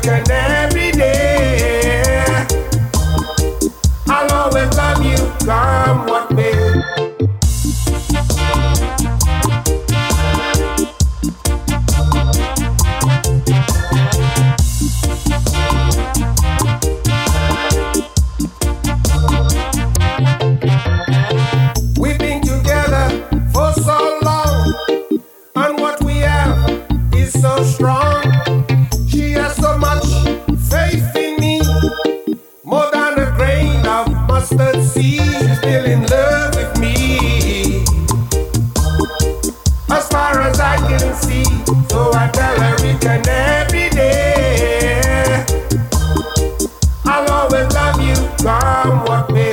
each and every day. I'll always love you, come still in love with me. As far as I can see, so I tell her each and every day. I'll always love you, come what may.